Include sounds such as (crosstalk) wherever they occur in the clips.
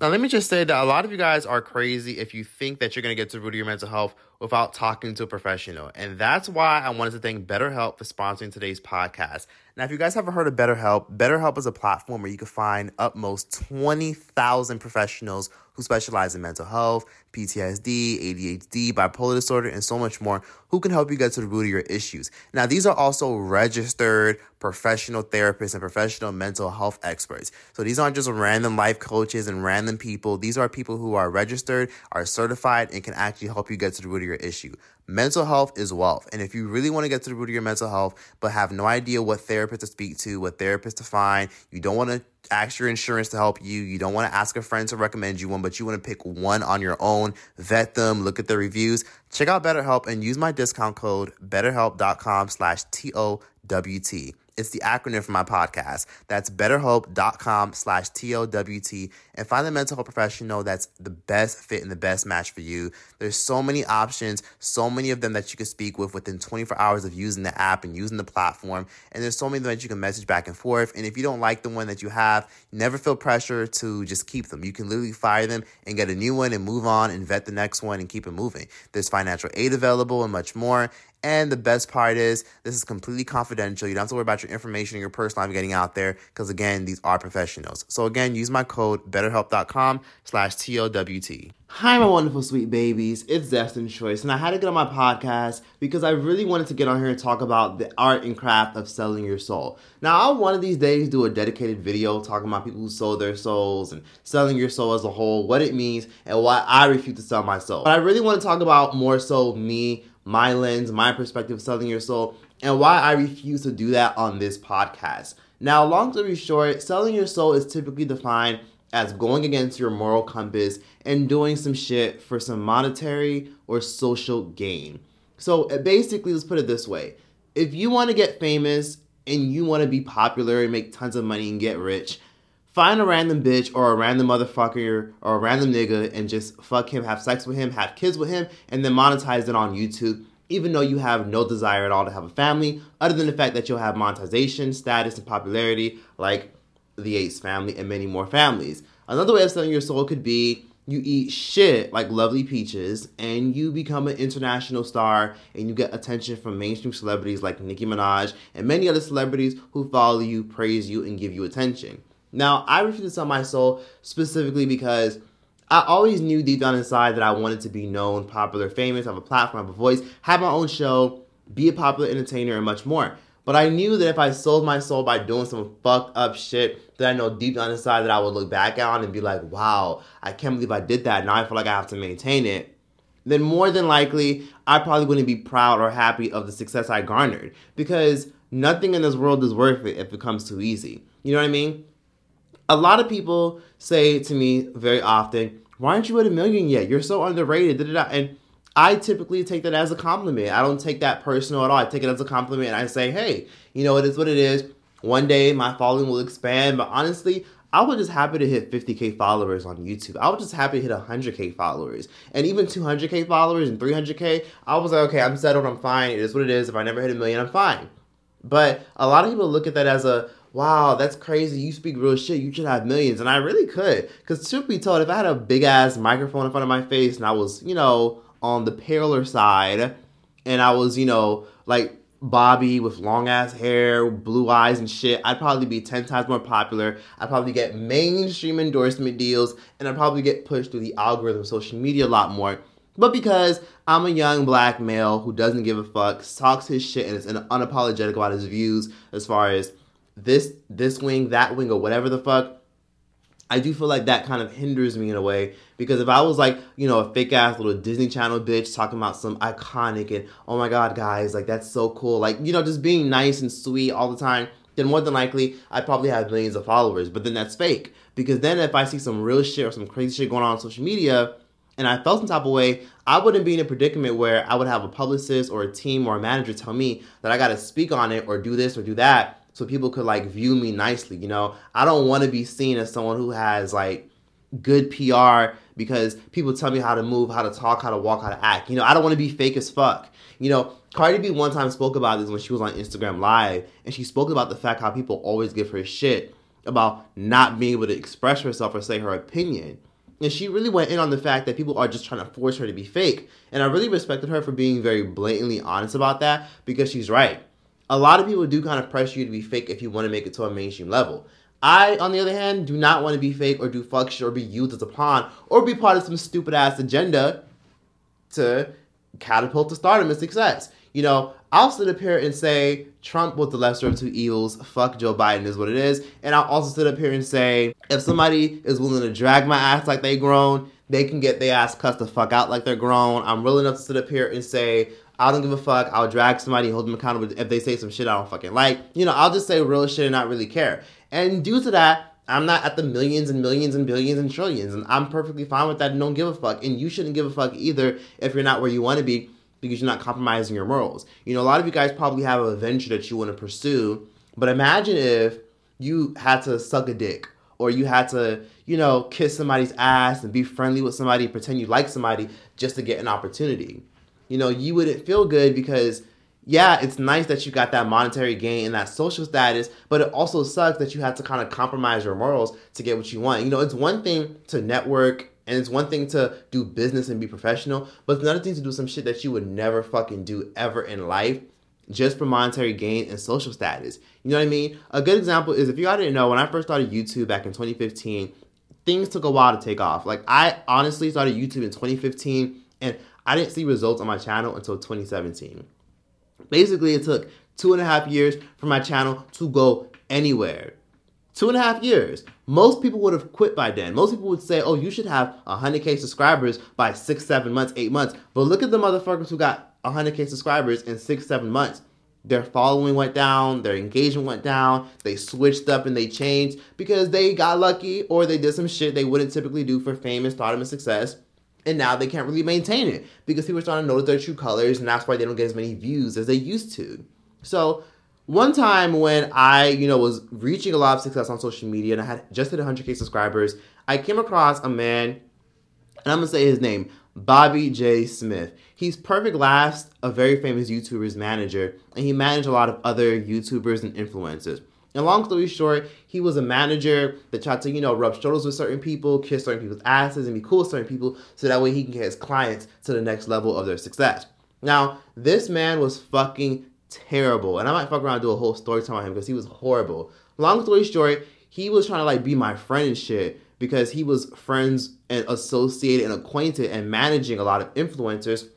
Now, let me just say that a lot of you guys are crazy if you think that you're going to get to root of your mental health without talking to a professional. And that's why I wanted to thank BetterHelp for sponsoring today's podcast. Now, if you guys haven't heard of BetterHelp, BetterHelp is a platform where you can find up most 20,000 professionals who specialize in mental health, PTSD, ADHD, bipolar disorder, and so much more, who can help you get to the root of your issues. Now, these are also registered professional therapists and professional mental health experts. So these aren't just random life coaches and random people. These are people who are registered, are certified, and can actually help you get to the root of your issue. Mental health is wealth. And if you really want to get to the root of your mental health, but have no idea what therapist to speak to, what therapist to find, you don't want to ask your insurance to help you. You don't want to ask a friend to recommend you one, but you want to pick one on your own, vet them, look at the reviews. Check out BetterHelp and use my discount code betterhelp.com slash T-O-W-T. It's the acronym for my podcast. That's betterhelp.com slash T-O-W-T and find the mental health professional that's the best fit and the best match for you. There's so many options, so many of them that you can speak with within 24 hours of using the app and using the platform. And there's so many that you can message back and forth. And if you don't like the one that you have, never feel pressure to just keep them. You can literally fire them and get a new one and move on and vet the next one and keep it moving. There's financial aid available and much more. And the best part is, this is completely confidential. You don't have to worry about your information and your personal life getting out there because, again, these are professionals. So, again, use my code betterhelp.com slash TOWT. Hi, my wonderful sweet babies. It's Destin Troyce, and I had to get on my podcast because I really wanted to get on here and talk about the art and craft of selling your soul. Now, I'll one of these days do a dedicated video talking about people who sold their souls and selling your soul as a whole, what it means, and why I refuse to sell my soul. But I really want to talk about more so me my lens, my perspective of selling your soul, and why I refuse to do that on this podcast. Now, long story short, selling your soul is typically defined as going against your moral compass and doing some shit for some monetary or social gain. So uh, basically, let's put it this way if you want to get famous and you want to be popular and make tons of money and get rich, find a random bitch or a random motherfucker or a random nigga and just fuck him, have sex with him, have kids with him, and then monetize it on YouTube, even though you have no desire at all to have a family, other than the fact that you'll have monetization, status, and popularity like the Ace family and many more families. Another way of selling your soul could be you eat shit like lovely peaches and you become an international star and you get attention from mainstream celebrities like Nicki Minaj and many other celebrities who follow you, praise you, and give you attention. Now, I refuse to sell my soul specifically because I always knew deep down inside that I wanted to be known, popular, famous, have a platform, have a voice, have my own show, be a popular entertainer, and much more. But I knew that if I sold my soul by doing some fucked up shit that I know deep down inside that I would look back on and be like, wow, I can't believe I did that. Now I feel like I have to maintain it. Then more than likely, I probably wouldn't be proud or happy of the success I garnered because nothing in this world is worth it if it comes too easy. You know what I mean? A lot of people say to me very often, why aren't you at a million yet? You're so underrated. Da-da-da. And I typically take that as a compliment. I don't take that personal at all. I take it as a compliment and I say, hey, you know, it is what it is. One day my following will expand. But honestly, I was just happy to hit 50k followers on YouTube. I was just happy to hit 100k followers. And even 200k followers and 300k, I was like, okay, I'm settled, I'm fine. It is what it is. If I never hit a million, I'm fine. But a lot of people look at that as a, wow, that's crazy. You speak real shit. You should have millions. And I really could. Because truth be told, if I had a big ass microphone in front of my face and I was, you know, on the paler side and I was, you know, like Bobby with long ass hair, blue eyes and shit, I'd probably be 10 times more popular. I'd probably get mainstream endorsement deals and I'd probably get pushed through the algorithm of social media a lot more. But because I'm a young black male who doesn't give a fuck, talks his shit and is unapologetic about his views as far as this this wing, that wing, or whatever the fuck, I do feel like that kind of hinders me in a way. Because if I was like, you know, a fake ass little Disney Channel bitch talking about some iconic and oh my god, guys, like that's so cool, like you know, just being nice and sweet all the time, then more than likely I'd probably have millions of followers. But then that's fake. Because then if I see some real shit or some crazy shit going on on social media and I felt some type of way, I wouldn't be in a predicament where I would have a publicist or a team or a manager tell me that I got to speak on it or do this or do that so people could like view me nicely. You know, I don't want to be seen as someone who has like good PR because people tell me how to move, how to talk, how to walk, how to act. You know, I don't want to be fake as fuck. You know, Cardi B one time spoke about this when she was on Instagram Live, and she spoke about the fact how people always give her shit about not being able to express herself or say her opinion. And she really went in on the fact that people are just trying to force her to be fake. And I really respected her for being very blatantly honest about that because she's right. A lot of people do kind of pressure you to be fake if you want to make it to a mainstream level. I, on the other hand, do not want to be fake or do fuck shit or be used as a pawn or be part of some stupid ass agenda to catapult to stardom and success. You know, I'll sit up here and say Trump was the lesser of two evils. Fuck Joe Biden is what it is. And I'll also sit up here and say if somebody is willing to drag my ass like they grown, they can get their ass cussed the fuck out like they're grown. I'm real enough to sit up here and say I don't give a fuck. I'll drag somebody, hold them accountable if they say some shit I don't fucking like. You know, I'll just say real shit and not really care. And due to that, I'm not at the millions and millions and billions and trillions. And I'm perfectly fine with that and don't give a fuck. And you shouldn't give a fuck either if you're not where you want to be because you're not compromising your morals. You know, a lot of you guys probably have a venture that you want to pursue, but imagine if you had to suck a dick or you had to, you know, kiss somebody's ass and be friendly with somebody, pretend you like somebody just to get an opportunity. You know, you wouldn't feel good because yeah, it's nice that you got that monetary gain and that social status, but it also sucks that you have to kind of compromise your morals to get what you want. You know, it's one thing to network and it's one thing to do business and be professional, but it's another thing to do some shit that you would never fucking do ever in life just for monetary gain and social status. You know what I mean? A good example is if you guys didn't know, when I first started YouTube back in 2015, things took a while to take off. Like I honestly started YouTube in 2015 and I didn't see results on my channel until 2017. Basically, it took two and a half years for my channel to go anywhere. Two and a half years. Most people would have quit by then. Most people would say, oh, you should have 100K subscribers by six, seven months, eight months. But look at the motherfuckers who got 100K subscribers in six, seven months. Their following went down, their engagement went down, they switched up and they changed because they got lucky or they did some shit they wouldn't typically do for fame and stardom and success. And now they can't really maintain it because people are starting to notice their true colors and that's why they don't get as many views as they used to. So one time when I, you know, was reaching a lot of success on social media and I had just hit 100k subscribers, I came across a man, and I'm gonna say his name, Bobby J. Smith. He's Perfect Laughs, a very famous YouTuber's manager, and he managed a lot of other YouTubers and influencers. And long story short, he was a manager that tried to, you know, rub shoulders with certain people, kiss certain people's asses, and be cool with certain people so that way he can get his clients to the next level of their success. Now, this man was fucking terrible. And I might fuck around and do a whole story time on him because he was horrible. Long story short, he was trying to like be my friend and shit because he was friends and associated and acquainted and managing a lot of influencers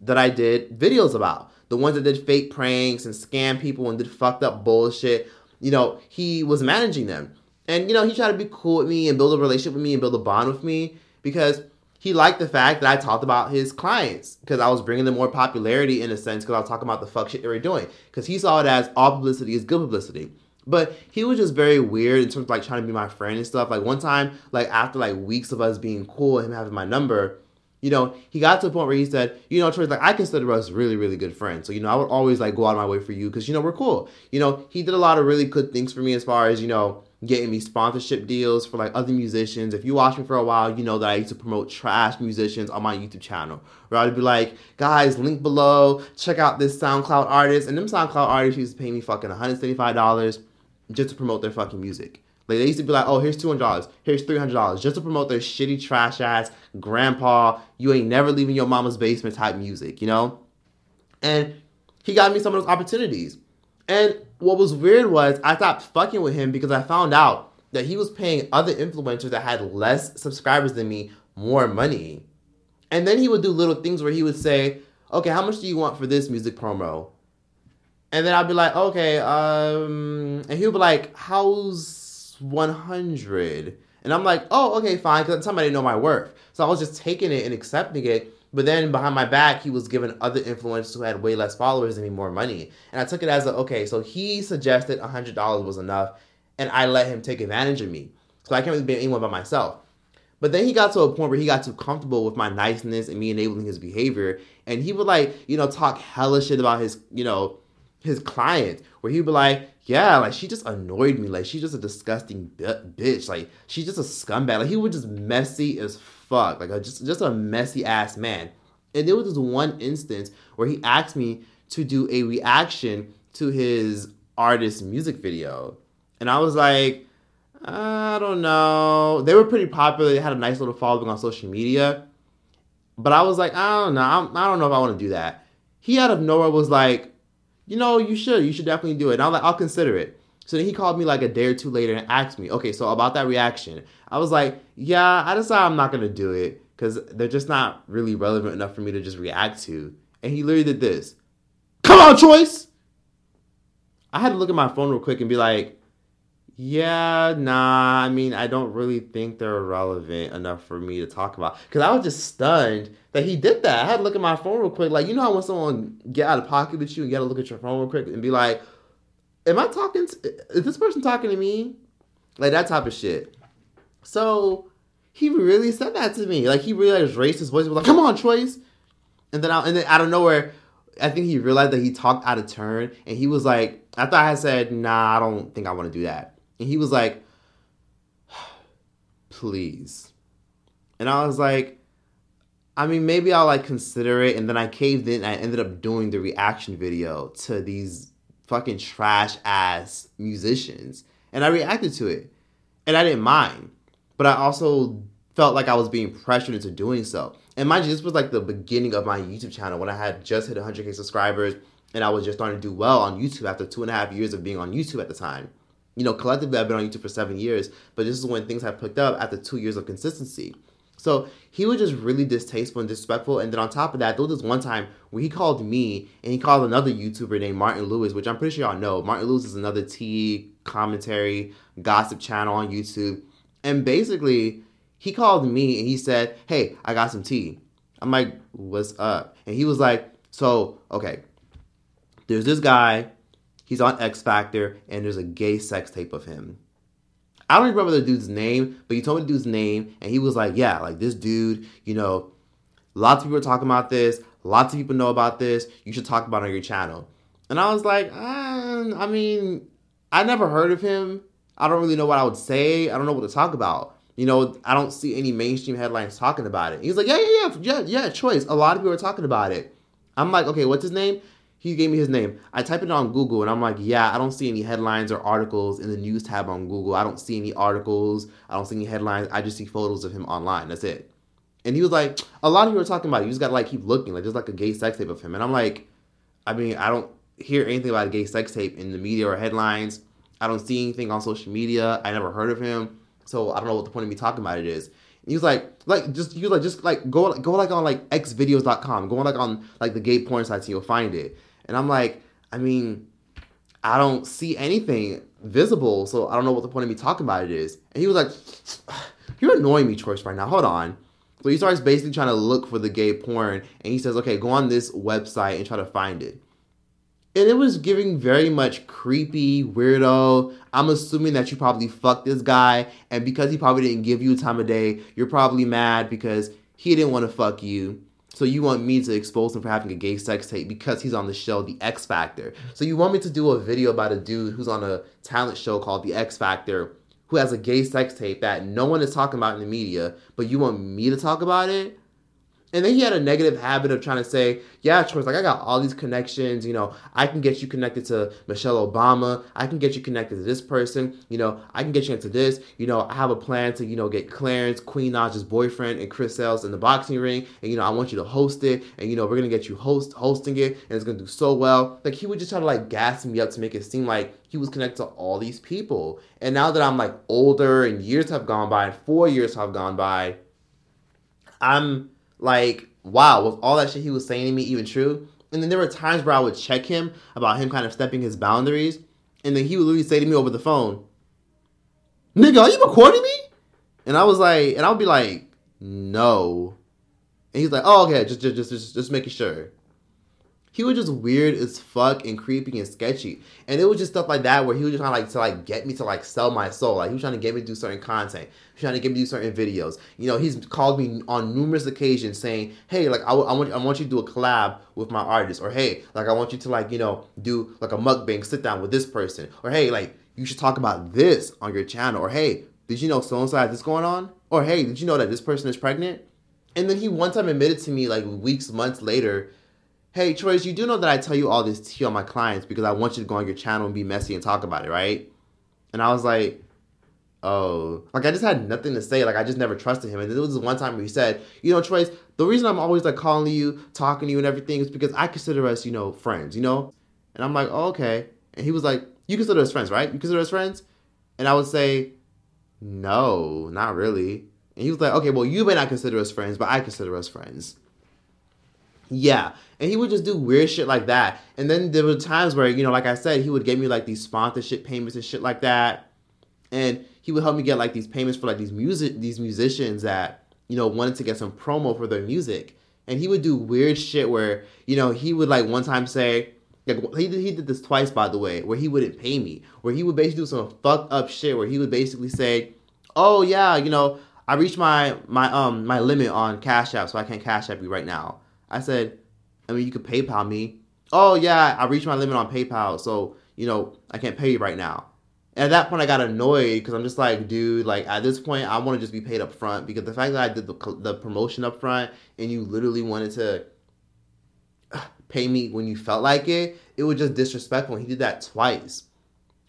that I did videos about. The ones that did fake pranks and scam people and did fucked up bullshit. You know, he was managing them. And, you know, he tried to be cool with me and build a relationship with me and build a bond with me because he liked the fact that I talked about his clients because I was bringing them more popularity in a sense because I was talking about the fuck shit they were doing because he saw it as all publicity is good publicity. But he was just very weird in terms of like trying to be my friend and stuff. Like one time, like after like weeks of us being cool, him having my number, you know, he got to a point where he said, you know, Troyce like, I consider us really, really good friends. So, you know, I would always like go out of my way for you because, you know, we're cool. You know, he did a lot of really good things for me as far as, you know, getting me sponsorship deals for like other musicians. If you watch me for a while, you know that I used to promote trash musicians on my YouTube channel. Where I'd be like, guys, link below, check out this SoundCloud artist. And them SoundCloud artists used to pay me fucking $175 just to promote their fucking music. Like they used to be like, oh, here's two hundred dollars, here's three hundred dollars, just to promote their shitty trash ass grandpa, you ain't never leaving your mama's basement type music, you know? And he got me some of those opportunities. And what was weird was I stopped fucking with him because I found out that he was paying other influencers that had less subscribers than me more money. And then he would do little things where he would say, okay, how much do you want for this music promo? And then I'd be like, okay, um, and he would be like, how's 100? And I'm like, oh, okay, fine, because somebody know my worth. So I was just taking it and accepting it. But then behind my back, he was giving other influencers who had way less followers than me more money. And I took it as a, okay, so he suggested $100 was enough, and I let him take advantage of me. So I can't really be anyone but myself. But then he got to a point where he got too comfortable with my niceness and me enabling his behavior. And he would like, you know, talk hella shit about his, you know, his client, where he'd be like, yeah, like she just annoyed me. Like she's just a disgusting bitch. Like she's just a scumbag. Like he was just messy as fuck, like a, just just a messy ass man. And there was this one instance where he asked me to do a reaction to his artist music video, and I was like, I don't know. They were pretty popular. They had a nice little following on social media. But I was like, I don't know. I'm, I do not know if I want to do that. He out of nowhere was like, you know, you should. You should definitely do it. And I was like, I'll consider it. So then he called me like a day or two later and asked me, okay, so about that reaction. I was like, yeah, I decided I'm not to do it because they're just not really relevant enough for me to just react to. And he literally did this. Come on, Troyce! I had to look at my phone real quick and be like, yeah, nah. I mean, I don't really think they're relevant enough for me to talk about. Because I was just stunned that he did that. I had to look at my phone real quick. Like, you know how when someone get out of pocket with you and you got to look at your phone real quick and be like, am I talking? To, is this person talking to me? Like that type of shit. So he really said that to me. Like he realized his voice. Was like, "Come on, Troyce!" And then, I, and then out of nowhere, I think he realized that he talked out of turn, and he was like, "I thought I said, nah, I don't think I want to do that." And he was like, (sighs) please. And I was like, I mean, maybe I'll like consider it. And then I caved in. I ended up doing the reaction video to these fucking trash ass musicians. And I reacted to it. And I didn't mind. But I also felt like I was being pressured into doing so. And mind you, this was like the beginning of my YouTube channel when I had just hit 100k subscribers and I was just starting to do well on YouTube after two and a half years of being on YouTube at the time you know, collectively I've been on YouTube for seven years, but this is when things have picked up after two years of consistency. So he was just really distasteful and disrespectful. And then on top of that, there was this one time where he called me and he called another YouTuber named Martin Lewis, which I'm pretty sure y'all know. Martin Lewis is another tea commentary gossip channel on YouTube. And basically, he called me and he said, Hey, I got some tea. I'm like, What's up? And he was like, So, okay, there's this guy He's on X Factor, and there's a gay sex tape of him. I don't remember the dude's name, but he told me the dude's name, and he was like, "Yeah, like this dude, you know, lots of people are talking about this. Lots of people know about this. You should talk about it on your channel." And I was like, uh, "I mean, I never heard of him. I don't really know what I would say. I don't know what to talk about." You know, I don't see any mainstream headlines talking about it. He's like, yeah, yeah, yeah, yeah, yeah, Troyce. A lot of people are talking about it. I'm like, okay, what's his name? He gave me his name. I type it on Google and I'm like, yeah, I don't see any headlines or articles in the news tab on Google. I don't see any articles. I don't see any headlines. I just see photos of him online. That's it. And he was like, a lot of people are talking about it. You just gotta like keep looking. Like there's like a gay sex tape of him. And I'm like, I mean, I don't hear anything about a gay sex tape in the media or headlines. I don't see anything on social media. I never heard of him. So I don't know what the point of me talking about it is. He was like, like just you like just like go go like on like xvideos.com, go on like on like the gay porn sites and you'll find it. And I'm like, I mean, I don't see anything visible, so I don't know what the point of me talking about it is. And he was like, (sighs) You're annoying me, Troyce, right now. Hold on. So he starts basically trying to look for the gay porn, and he says, Okay, go on this website and try to find it. And it was giving very much creepy, weirdo. I'm assuming that you probably fucked this guy, and because he probably didn't give you time of day, you're probably mad because he didn't want to fuck you. So you want me to expose him for having a gay sex tape because he's on the show The X Factor. So you want me to do a video about a dude who's on a talent show called The X Factor who has a gay sex tape that no one is talking about in the media, but you want me to talk about it? And then he had a negative habit of trying to say, yeah, Troyce like, I got all these connections. You know, I can get you connected to Michelle Obama. I can get you connected to this person. You know, I can get you into this. You know, I have a plan to, you know, get Clarence, Queen Naija's boyfriend, and Chris Sails in the boxing ring. And, you know, I want you to host it. And, you know, we're to get you host hosting it. And it's to do so well. Like, he would just try to, like, gas me up to make it seem like he was connected to all these people. And now that I'm, like, older and years have gone by and four years have gone by, I'm like, wow, was all that shit he was saying to me even true? And then there were times where I would check him about him kind of stepping his boundaries, and then he would literally say to me over the phone, "Nigga, are you recording me?" And I was like, and I would be like, "No," and he's like, "Oh, okay, just just just just, just making sure." He was just weird as fuck and creepy and sketchy. And it was just stuff like that where he was just trying to like to like get me to like sell my soul. Like he was trying to get me to do certain content. He was trying to get me to do certain videos. You know, he's called me on numerous occasions saying, "Hey, like I, I want I want you to do a collab with my artist," or "Hey, like I want you to like you know do like a mukbang sit down with this person," or "Hey, like you should talk about this on your channel," or "Hey, did you know so and so this going on?" or "Hey, did you know that this person is pregnant?" And then he one time admitted to me like weeks, months later hey Troyce, you do know that I tell you all this tea on my clients because I want you to go on your channel and be messy and talk about it, right? And I was like, oh, like I just had nothing to say. Like I just never trusted him. And there was one time where he said, you know, Troyce, the reason I'm always like calling you, talking to you, and everything is because I consider us, you know, friends. You know, and I'm like, oh, okay. And he was like, you consider us friends, right? You consider us friends? And I would say, no, not really. And he was like, okay, well, you may not consider us friends, but I consider us friends. Yeah. And he would just do weird shit like that. And then there were times where, you know, like I said, he would give me like these sponsorship payments and shit like that. And he would help me get like these payments for like these music these musicians that, you know, wanted to get some promo for their music. And he would do weird shit where, you know, he would like one time say, like he did, he did this twice by the way, where he wouldn't pay me, where he would basically do some fucked up shit where he would basically say, "Oh yeah, you know, I reached my my um my limit on Cash App, so I can't Cash App you right now." I said, I mean, you could PayPal me. Oh yeah, I reached my limit on PayPal, so you know I can't pay you right now. And at that point, I got annoyed because I'm just like, dude, like at this point, I want to just be paid up front because the fact that I did the the promotion up front and you literally wanted to pay me when you felt like it, it was just disrespectful. He did that twice.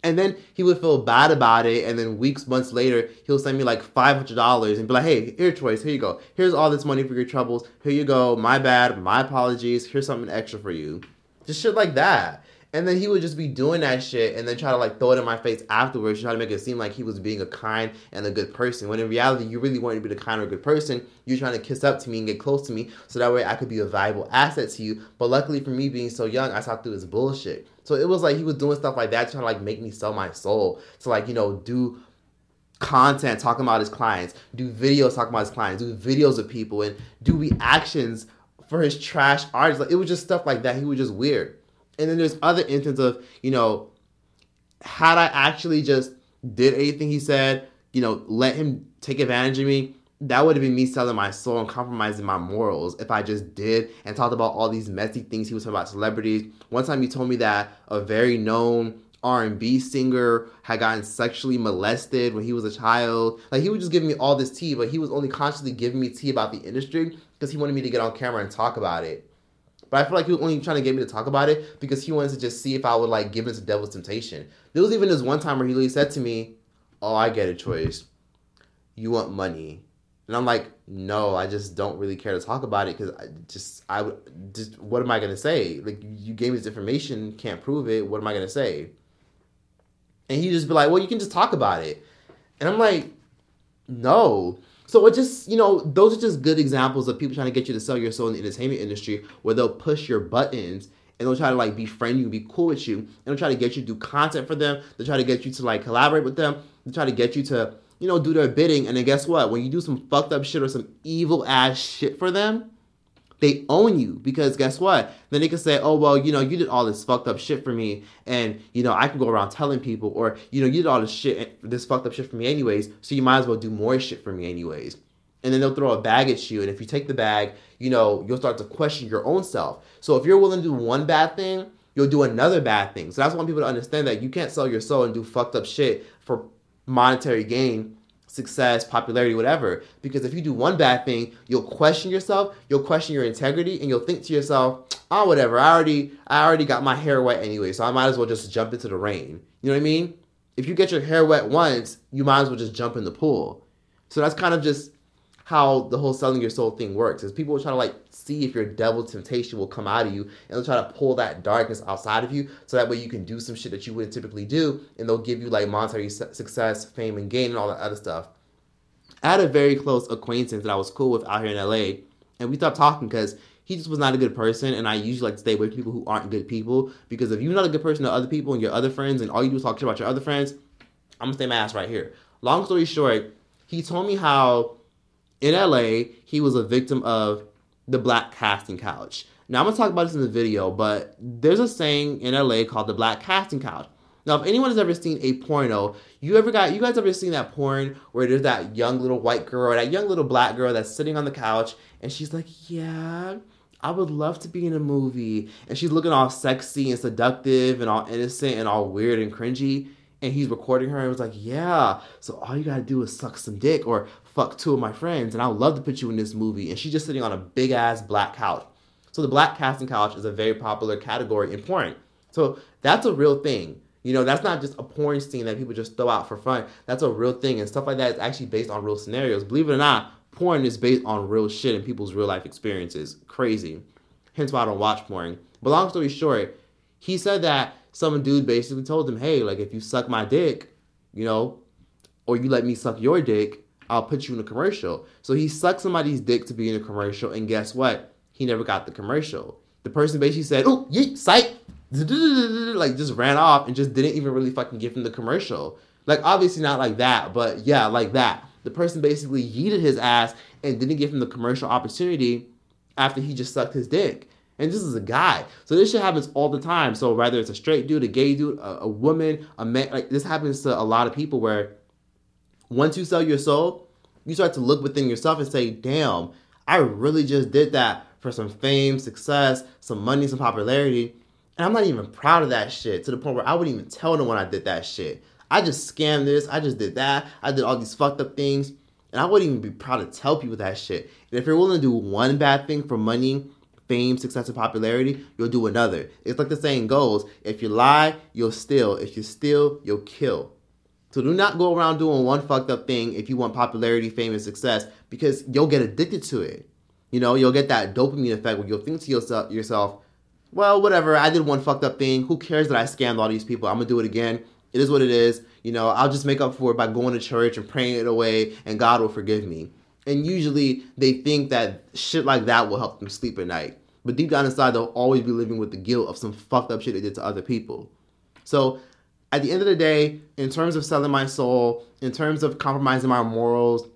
And then he would feel bad about it. And then weeks, months later, he'll send me like $500 and be like, hey, here, Troyce, here you go. Here's all this money for your troubles. Here you go. My bad. My apologies. Here's something extra for you. Just shit like that. And then he would just be doing that shit and then try to like throw it in my face afterwards, try to make it seem like he was being a kind and a good person. When in reality, you really wanted to be the kind or good person. You're trying to kiss up to me and get close to me so that way I could be a valuable asset to you. But luckily for me being so young, I saw through his bullshit. So it was like he was doing stuff like that, trying to like make me sell my soul. To like, you know, do content talking about his clients, do videos talking about his clients, do videos of people, and do reactions for his trash artists. Like it was just stuff like that. He was just weird. And then there's other instances of, you know, had I actually just did anything he said, you know, let him take advantage of me, that would have been me selling my soul and compromising my morals if I just did and talked about all these messy things he was talking about celebrities. One time he told me that a very known R&B singer had gotten sexually molested when he was a child. Like he was just giving me all this tea, but he was only constantly giving me tea about the industry because he wanted me to get on camera and talk about it. But I feel like he was only trying to get me to talk about it because he wanted to just see if I would like give in to devil's temptation. There was even this one time where he literally said to me, "Oh, I get a choice. You want money." And I'm like, no, I just don't really care to talk about it because I just, I just, what am I gonna say? Like, you gave me this information, can't prove it. What am I gonna say? And he just be like, well, you can just talk about it. And I'm like, no. So it just, you know, those are just good examples of people trying to get you to sell your soul in the entertainment industry where they'll push your buttons and they'll try to like befriend you, be cool with you, and they'll try to get you to do content for them. They'll try to get you to like collaborate with them. They'll try to get you to, you know, do their bidding. And then guess what? When you do some fucked up shit or some evil ass shit for them, they own you because guess what? Then they can say, oh, well, you know, you did all this fucked up shit for me. And, you know, I can go around telling people, or, you know, you did all this shit, this fucked up shit for me anyways. So you might as well do more shit for me anyways. And then they'll throw a bag at you. And if you take the bag, you know, you'll start to question your own self. So if you're willing to do one bad thing, you'll do another bad thing. So that's why people to understand that you can't sell your soul and do fucked up shit monetary gain success, popularity, whatever. Because if you do one bad thing, you'll question yourself, you'll question your integrity, and you'll think to yourself, oh whatever, I already I already got my hair wet anyway, so I might as well just jump into the rain. You know what I mean? If you get your hair wet once, you might as well just jump in the pool. So that's kind of just how the whole selling your soul thing works is people will try to like see if your devil temptation will come out of you and they'll try to pull that darkness outside of you so that way you can do some shit that you wouldn't typically do and they'll give you like monetary success fame and gain and all that other stuff. I had a very close acquaintance that i was cool with out here in la and we stopped talking because he just was not a good person and i usually like to stay away from people who aren't good people because if you're not a good person to other people and your other friends and all you do is talk shit about your other friends i'm gonna stay my ass right here. Long story short he told me how in LA, he was a victim of the black casting couch. Now I'm gonna talk about this in the video, but there's a saying in LA called the black casting couch. Now, if anyone has ever seen a porno, you ever got you guys ever seen that porn where there's that young little white girl or that young little black girl that's sitting on the couch and she's like, Yeah, I would love to be in a movie. And she's looking all sexy and seductive and all innocent and all weird and cringy. And he's recording her and was like, Yeah, so all you gotta do is suck some dick or fuck two of my friends, and I would love to put you in this movie. And she's just sitting on a big ass black couch. So the black casting couch is a very popular category in porn. So that's a real thing. You know, that's not just a porn scene that people just throw out for fun. That's a real thing, and stuff like that is actually based on real scenarios. Believe it or not, porn is based on real shit and people's real life experiences. Crazy. Hence why I don't watch porn. But long story short, he said that some dude basically told him, hey, like if you suck my dick, you know, or you let me suck your dick, I'll put you in a commercial. So he sucked somebody's dick to be in a commercial, and guess what? He never got the commercial. The person basically said, oh, yeet, psych, (laughs) like just ran off and just didn't even really fucking give him the commercial. Like obviously not like that, but yeah, like that. The person basically yeeted his ass and didn't give him the commercial opportunity after he just sucked his dick. And this is a guy. So this shit happens all the time. So whether it's a straight dude, a gay dude, a, a woman, a man, like this happens to a lot of people where once you sell your soul, you start to look within yourself and say, damn, I really just did that for some fame, success, some money, some popularity. And I'm not even proud of that shit to the point where I wouldn't even tell them when I did that shit. I just scammed this, I just did that, I did all these fucked up things. And I wouldn't even be proud to tell people that shit. And if you're willing to do one bad thing for money, fame, success, and popularity, you'll do another. It's like the saying goes if you lie, you'll steal. If you steal, you'll kill. So do not go around doing one fucked up thing if you want popularity, fame, and success because you'll get addicted to it. You know, you'll get that dopamine effect where you'll think to yourself, yourself, well, whatever, I did one fucked up thing. Who cares that I scammed all these people? I'm gonna do it again. It is what it is. You know, I'll just make up for it by going to church and praying it away, and God will forgive me. And usually they think that shit like that will help them sleep at night. But deep down inside, they'll always be living with the guilt of some fucked up shit they did to other people. So at the end of the day, in terms of selling my soul, in terms of compromising my morals,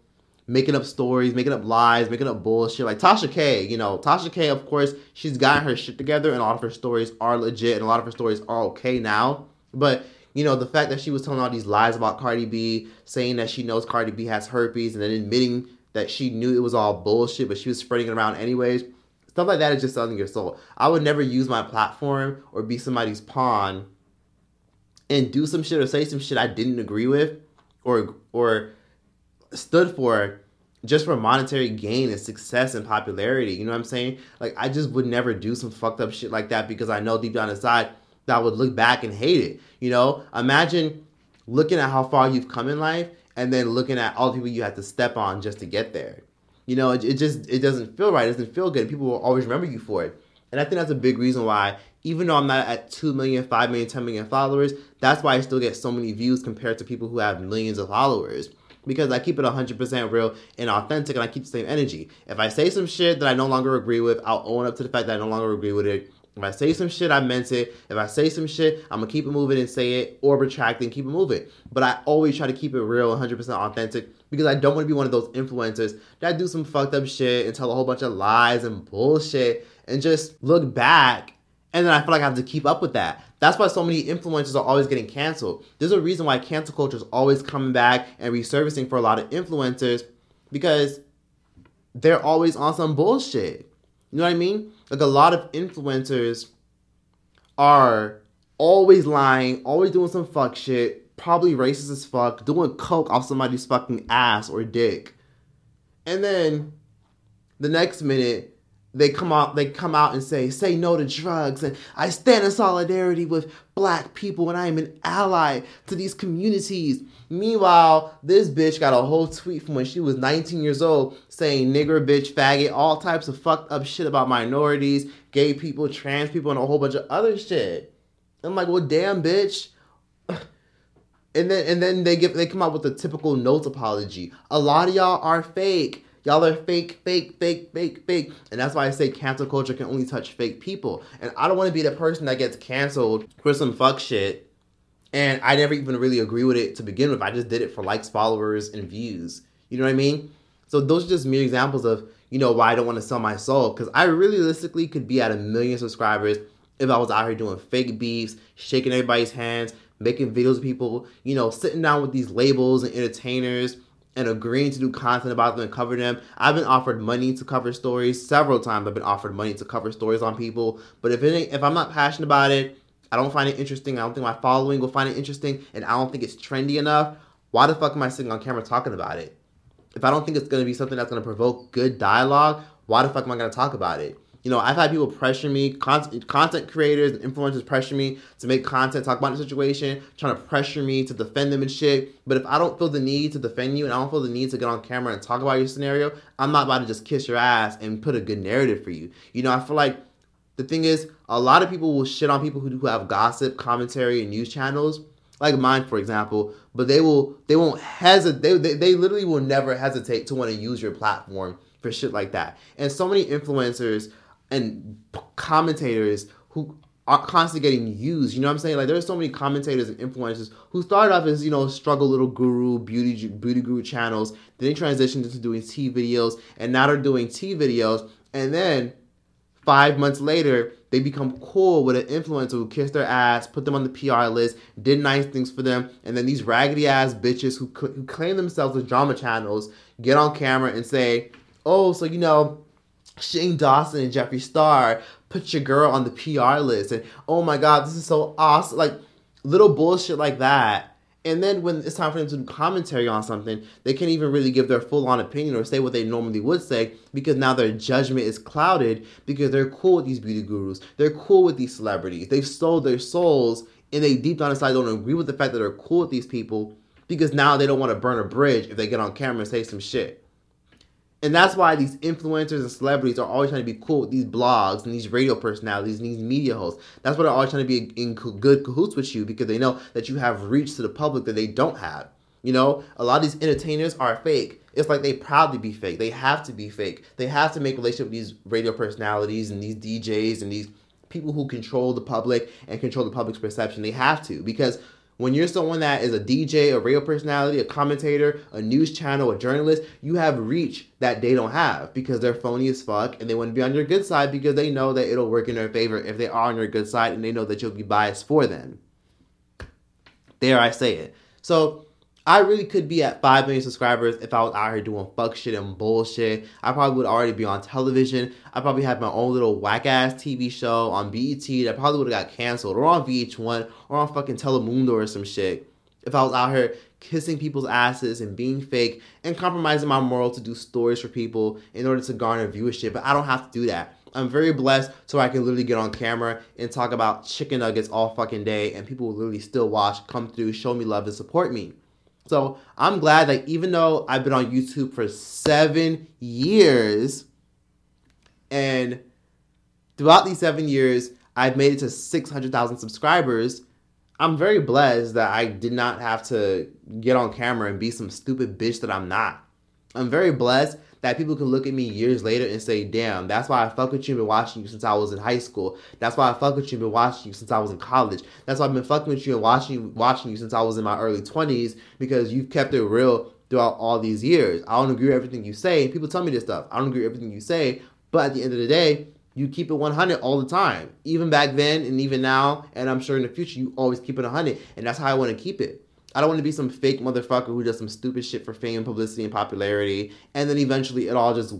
making up stories, making up lies, making up bullshit, like Tasha K, you know, Tasha K, of course, she's gotten her shit together and a lot of her stories are legit and a lot of her stories are okay now. But you know, the fact that she was telling all these lies about Cardi B, saying that she knows Cardi B has herpes, and then admitting that she knew it was all bullshit, but she was spreading it around anyways. Stuff like that is just selling your soul. I would never use my platform or be somebody's pawn and do some shit or say some shit I didn't agree with or or stood for just for monetary gain and success and popularity. You know what I'm saying? Like I just would never do some fucked up shit like that because I know deep down inside that I would look back and hate it. You know, imagine looking at how far you've come in life and then looking at all the people you had to step on just to get there. You know, it, it just it doesn't feel right. It doesn't feel good. People will always remember you for it. And I think that's a big reason why, even though I'm not at 2 million, 5 million, 10 million followers, that's why I still get so many views compared to people who have millions of followers. Because I keep it 100% real and authentic and I keep the same energy. If I say some shit that I no longer agree with, I'll own up to the fact that I no longer agree with it. If I say some shit, I meant it. If I say some shit, I'm gonna keep it moving and say it, or retract and keep it moving. But I always try to keep it real, 100% authentic, because I don't want to be one of those influencers that do some fucked up shit and tell a whole bunch of lies and bullshit and just look back and then I feel like I have to keep up with that. That's why so many influencers are always getting canceled. There's a reason why cancel culture is always coming back and resurfacing for a lot of influencers because they're always on some bullshit. You know what I mean? Like a lot of influencers are always lying, always doing some fuck shit, probably racist as fuck, doing coke off somebody's fucking ass or dick. And then the next minute they come out they come out and say say no to drugs and I stand in solidarity with black people and I am an ally to these communities. Meanwhile, this bitch got a whole tweet from when she was 19 years old saying nigger, bitch, faggot, all types of fucked up shit about minorities, gay people, trans people, and a whole bunch of other shit. I'm like, well, damn, bitch. (sighs) And then and then they give they come out with the typical notes apology. A lot of y'all are fake. Y'all are fake, fake, fake, fake, fake. And that's why I say cancel culture can only touch fake people. And I don't want to be the person that gets canceled for some fuck shit. And I never even really agree with it to begin with. I just did it for likes, followers, and views. You know what I mean? So those are just mere examples of, you know, why I don't want to sell my soul. Because I realistically could be at a million subscribers if I was out here doing fake beefs, shaking everybody's hands, making videos of people, you know, sitting down with these labels and entertainers and agreeing to do content about them and cover them. I've been offered money to cover stories several times. I've been offered money to cover stories on people, but if it if I'm not passionate about it, I don't find it interesting. I don't think my following will find it interesting, and I don't think it's trendy enough. Why the fuck am I sitting on camera talking about it? If I don't think it's gonna be something that's gonna provoke good dialogue, why the fuck am I gonna talk about it? You know, I've had people pressure me, content, creators and influencers pressure me to make content, talk about the situation, trying to pressure me to defend them and shit. But if I don't feel the need to defend you and I don't feel the need to get on camera and talk about your scenario, I'm not about to just kiss your ass and put a good narrative for you. You know, I feel like the thing is, a lot of people will shit on people who, who have gossip, commentary, and news channels, like mine, for example. But they will, they won't hesitate. They, they, they literally will never hesitate to want to use your platform for shit like that. And so many influencers and commentators who are constantly getting used. You know what I'm saying? Like there's so many commentators and influencers who started off as you know struggle little guru beauty beauty guru channels. Then they transitioned into doing tea videos, and now they're doing tea videos. And then five months later, they become cool with an influencer who kissed their ass, put them on the PR list, did nice things for them, and then these raggedy ass bitches who, who claim themselves as drama channels get on camera and say, "Oh, so you know." Shane Dawson and Jeffree Star put your girl on the PR list, and oh my god, this is so awesome! Like little bullshit like that. And then when it's time for them to do commentary on something, they can't even really give their full on opinion or say what they normally would say because now their judgment is clouded because they're cool with these beauty gurus. They're cool with these celebrities. They've sold their souls and they deep down inside don't agree with the fact that they're cool with these people because now they don't want to burn a bridge if they get on camera and say some shit. And that's why these influencers and celebrities are always trying to be cool with these blogs and these radio personalities and these media hosts. That's why they're always trying to be in good cahoots with you because they know that you have reach to the public that they don't have. You know, a lot of these entertainers are fake. It's like they proudly be fake. They have to be fake. They have to make relationship with these radio personalities and these DJs and these people who control the public and control the public's perception. They have to because when you're someone that is a DJ, a radio personality, a commentator, a news channel, a journalist, you have reach that they don't have because they're phony as fuck and they want to be on your good side because they know that it'll work in their favor if they are on your good side and they know that you'll be biased for them. There I say it. So I really could be at 5 million subscribers if I was out here doing fuck shit and bullshit. I probably would already be on television. I probably have my own little whack ass TV show on BET that probably would have got canceled or on VH1 or on fucking Telemundo or some shit. If I was out here kissing people's asses and being fake and compromising my moral to do stories for people in order to garner viewership, but I don't have to do that. I'm very blessed so I can literally get on camera and talk about chicken nuggets all fucking day and people will literally still watch, come through, show me love and support me. So I'm glad that even though I've been on YouTube for seven years, and throughout these seven years, I've made it to 600,000 subscribers. I'm very blessed that I did not have to get on camera and be some stupid bitch that I'm not. I'm very blessed that people can look at me years later and say, damn, that's why I fuck with you and been watching you since I was in high school. That's why I fuck with you and been watching you since I was in college. That's why I've been fucking with you and watching watching you since I was in my early 20s because you've kept it real throughout all these years. I don't agree with everything you say. People tell me this stuff. I don't agree with everything you say, but at the end of the day, you keep it 100 all the time. Even back then and even now, and I'm sure in the future, you always keep it 100. And that's how I want to keep it. I don't want to be some fake motherfucker who does some stupid shit for fame, publicity, and popularity, and then eventually it all just,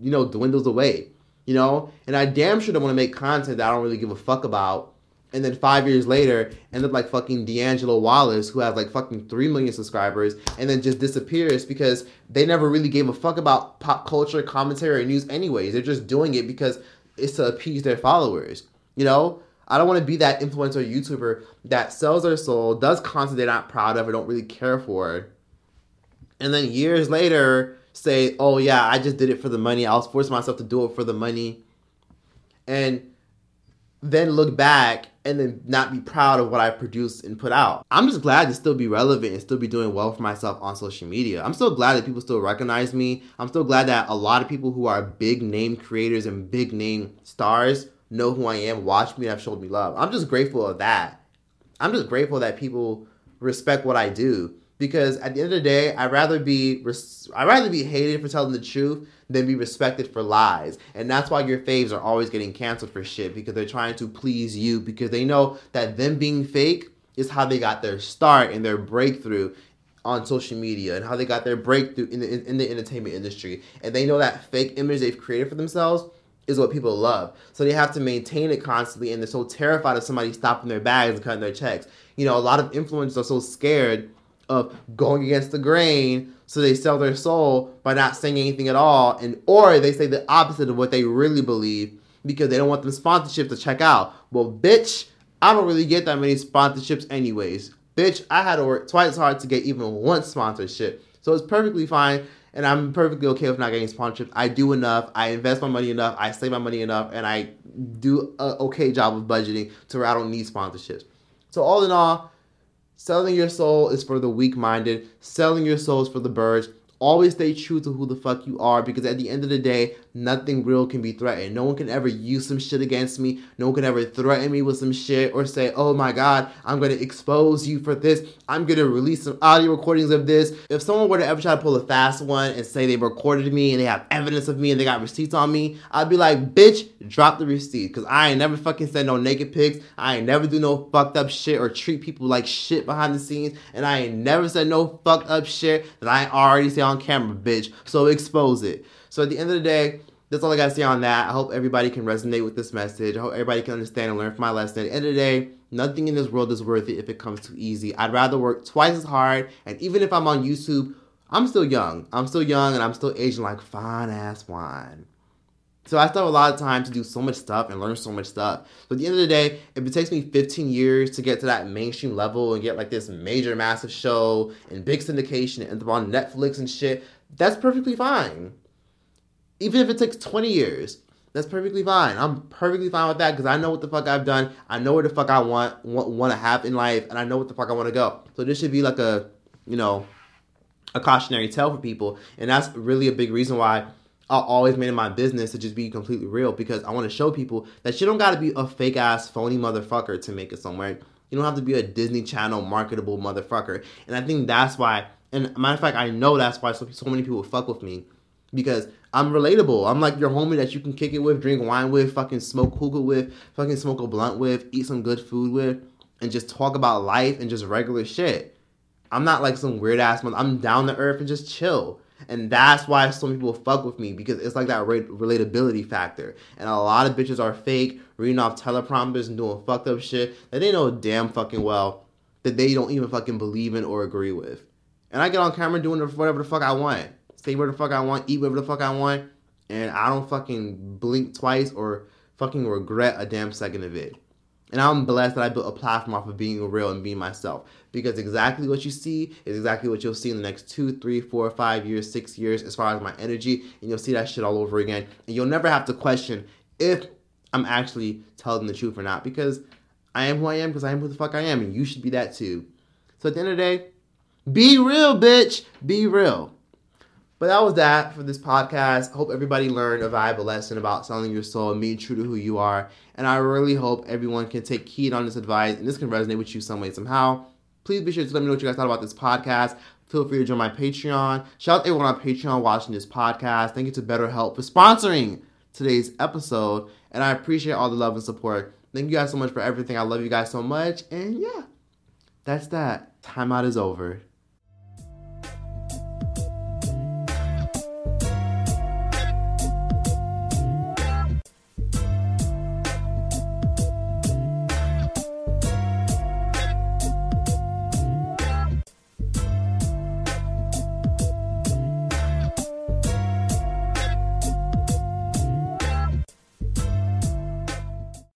you know, dwindles away. You know, and I damn sure don't want to make content that I don't really give a fuck about, and then five years later end up like fucking D'Angelo Wallace, who has like fucking three million subscribers, and then just disappears because they never really gave a fuck about pop culture, commentary, or news. Anyways, they're just doing it because it's to appease their followers. You know, I don't want to be that influencer YouTuber that sells their soul, does content they're not proud of or don't really care for, and then years later say, "Oh yeah, I just did it for the money. I was forcing myself to do it for the money," and then look back and then not be proud of what I produced and put out. I'm just glad to still be relevant and still be doing well for myself on social media. I'm still glad that people still recognize me. I'm still glad that a lot of people who are big name creators and big name stars know who I am, watch me, and have showed me love. I'm just grateful of that. I'm just grateful that people respect what I do because at the end of the day, I'd rather be res- I'd rather be hated for telling the truth than be respected for lies. And that's why your faves are always getting canceled for shit because they're trying to please you because they know that them being fake is how they got their start and their breakthrough on social media and how they got their breakthrough in the in the entertainment industry. And they know that fake image they've created for themselves is what people love. So they have to maintain it constantly and they're so terrified of somebody stopping their bags and cutting their checks. You know, a lot of influencers are so scared of going against the grain, so they sell their soul by not saying anything at all, and or they say the opposite of what they really believe because they don't want them sponsorships to check out. Well, bitch, I don't really get that many sponsorships anyways. Bitch, I had to work twice as hard to get even one sponsorship. So it's perfectly fine and I'm perfectly okay with not getting sponsorships. I do enough, I invest my money enough, I save my money enough, and I do a okay job of budgeting to where I don't need sponsorships. So all in all, selling your soul is for the weak-minded. Selling your soul is for the birds. Always stay true to who the fuck you are because at the end of the day, nothing real can be threatened. No one can ever use some shit against me. No one can ever threaten me with some shit or say, oh my god, I'm gonna expose you for this. I'm gonna release some audio recordings of this. If someone were to ever try to pull a fast one and say they recorded me and they have evidence of me and they got receipts on me, I'd be like, bitch, drop the receipt. Cause I ain't never fucking send no naked pics. I ain't never do no fucked up shit or treat people like shit behind the scenes. And I ain't never said no fucked up shit that I already say on camera, bitch. So expose it. So at the end of the day, that's all I gotta say on that. I hope everybody can resonate with this message. I hope everybody can understand and learn from my lesson. At the end of the day, nothing in this world is worth it if it comes too easy. I'd rather work twice as hard, and even if I'm on YouTube, I'm still young. I'm still young, and I'm still aging like fine ass wine. So I still have a lot of time to do so much stuff and learn so much stuff. So at the end of the day, if it takes me 15 years to get to that mainstream level and get like this major massive show and big syndication and on Netflix and shit, that's perfectly fine. Even if it takes 20 years, that's perfectly fine. I'm perfectly fine with that because I know what the fuck I've done. I know where the fuck I want want, want to have in life, and I know what the fuck I want to go. So this should be like a, you know, a cautionary tale for people, and that's really a big reason why I always made it my business to just be completely real because I want to show people that you don't got to be a fake ass phony motherfucker to make it somewhere. You don't have to be a Disney Channel marketable motherfucker, and I think that's why. And matter of fact, I know that's why so, so many people fuck with me because I'm relatable. I'm like your homie that you can kick it with, drink wine with, fucking smoke hookah with, fucking smoke a blunt with, eat some good food with, and just talk about life and just regular shit. I'm not like some weird ass man. I'm down to earth and just chill. And that's why some people fuck with me because it's like that relatability factor. And a lot of bitches are fake, reading off teleprompters and doing fucked up shit that they know damn fucking well that they don't even fucking believe in or agree with. And I get on camera doing whatever the fuck I want say where the fuck I want, eat whatever the fuck I want, and I don't fucking blink twice or fucking regret a damn second of it. And I'm blessed that I built a platform off of being real and being myself. Because exactly what you see is exactly what you'll see in the next two, three, four, five years, six years, as far as my energy. And you'll see that shit all over again. And you'll never have to question if I'm actually telling the truth or not. Because I am who I am, because I am who the fuck I am. And you should be that too. So at the end of the day, be real, bitch. Be real. But that was that for this podcast. I hope everybody learned a valuable lesson about selling your soul and being true to who you are. And I really hope everyone can take heed on this advice and this can resonate with you some way, somehow. Please be sure to let me know what you guys thought about this podcast. Feel free to join my Patreon. Shout out to everyone on Patreon watching this podcast. Thank you to BetterHelp for sponsoring today's episode. And I appreciate all the love and support. Thank you guys so much for everything. I love you guys so much. And yeah, that's that. Timeout is over.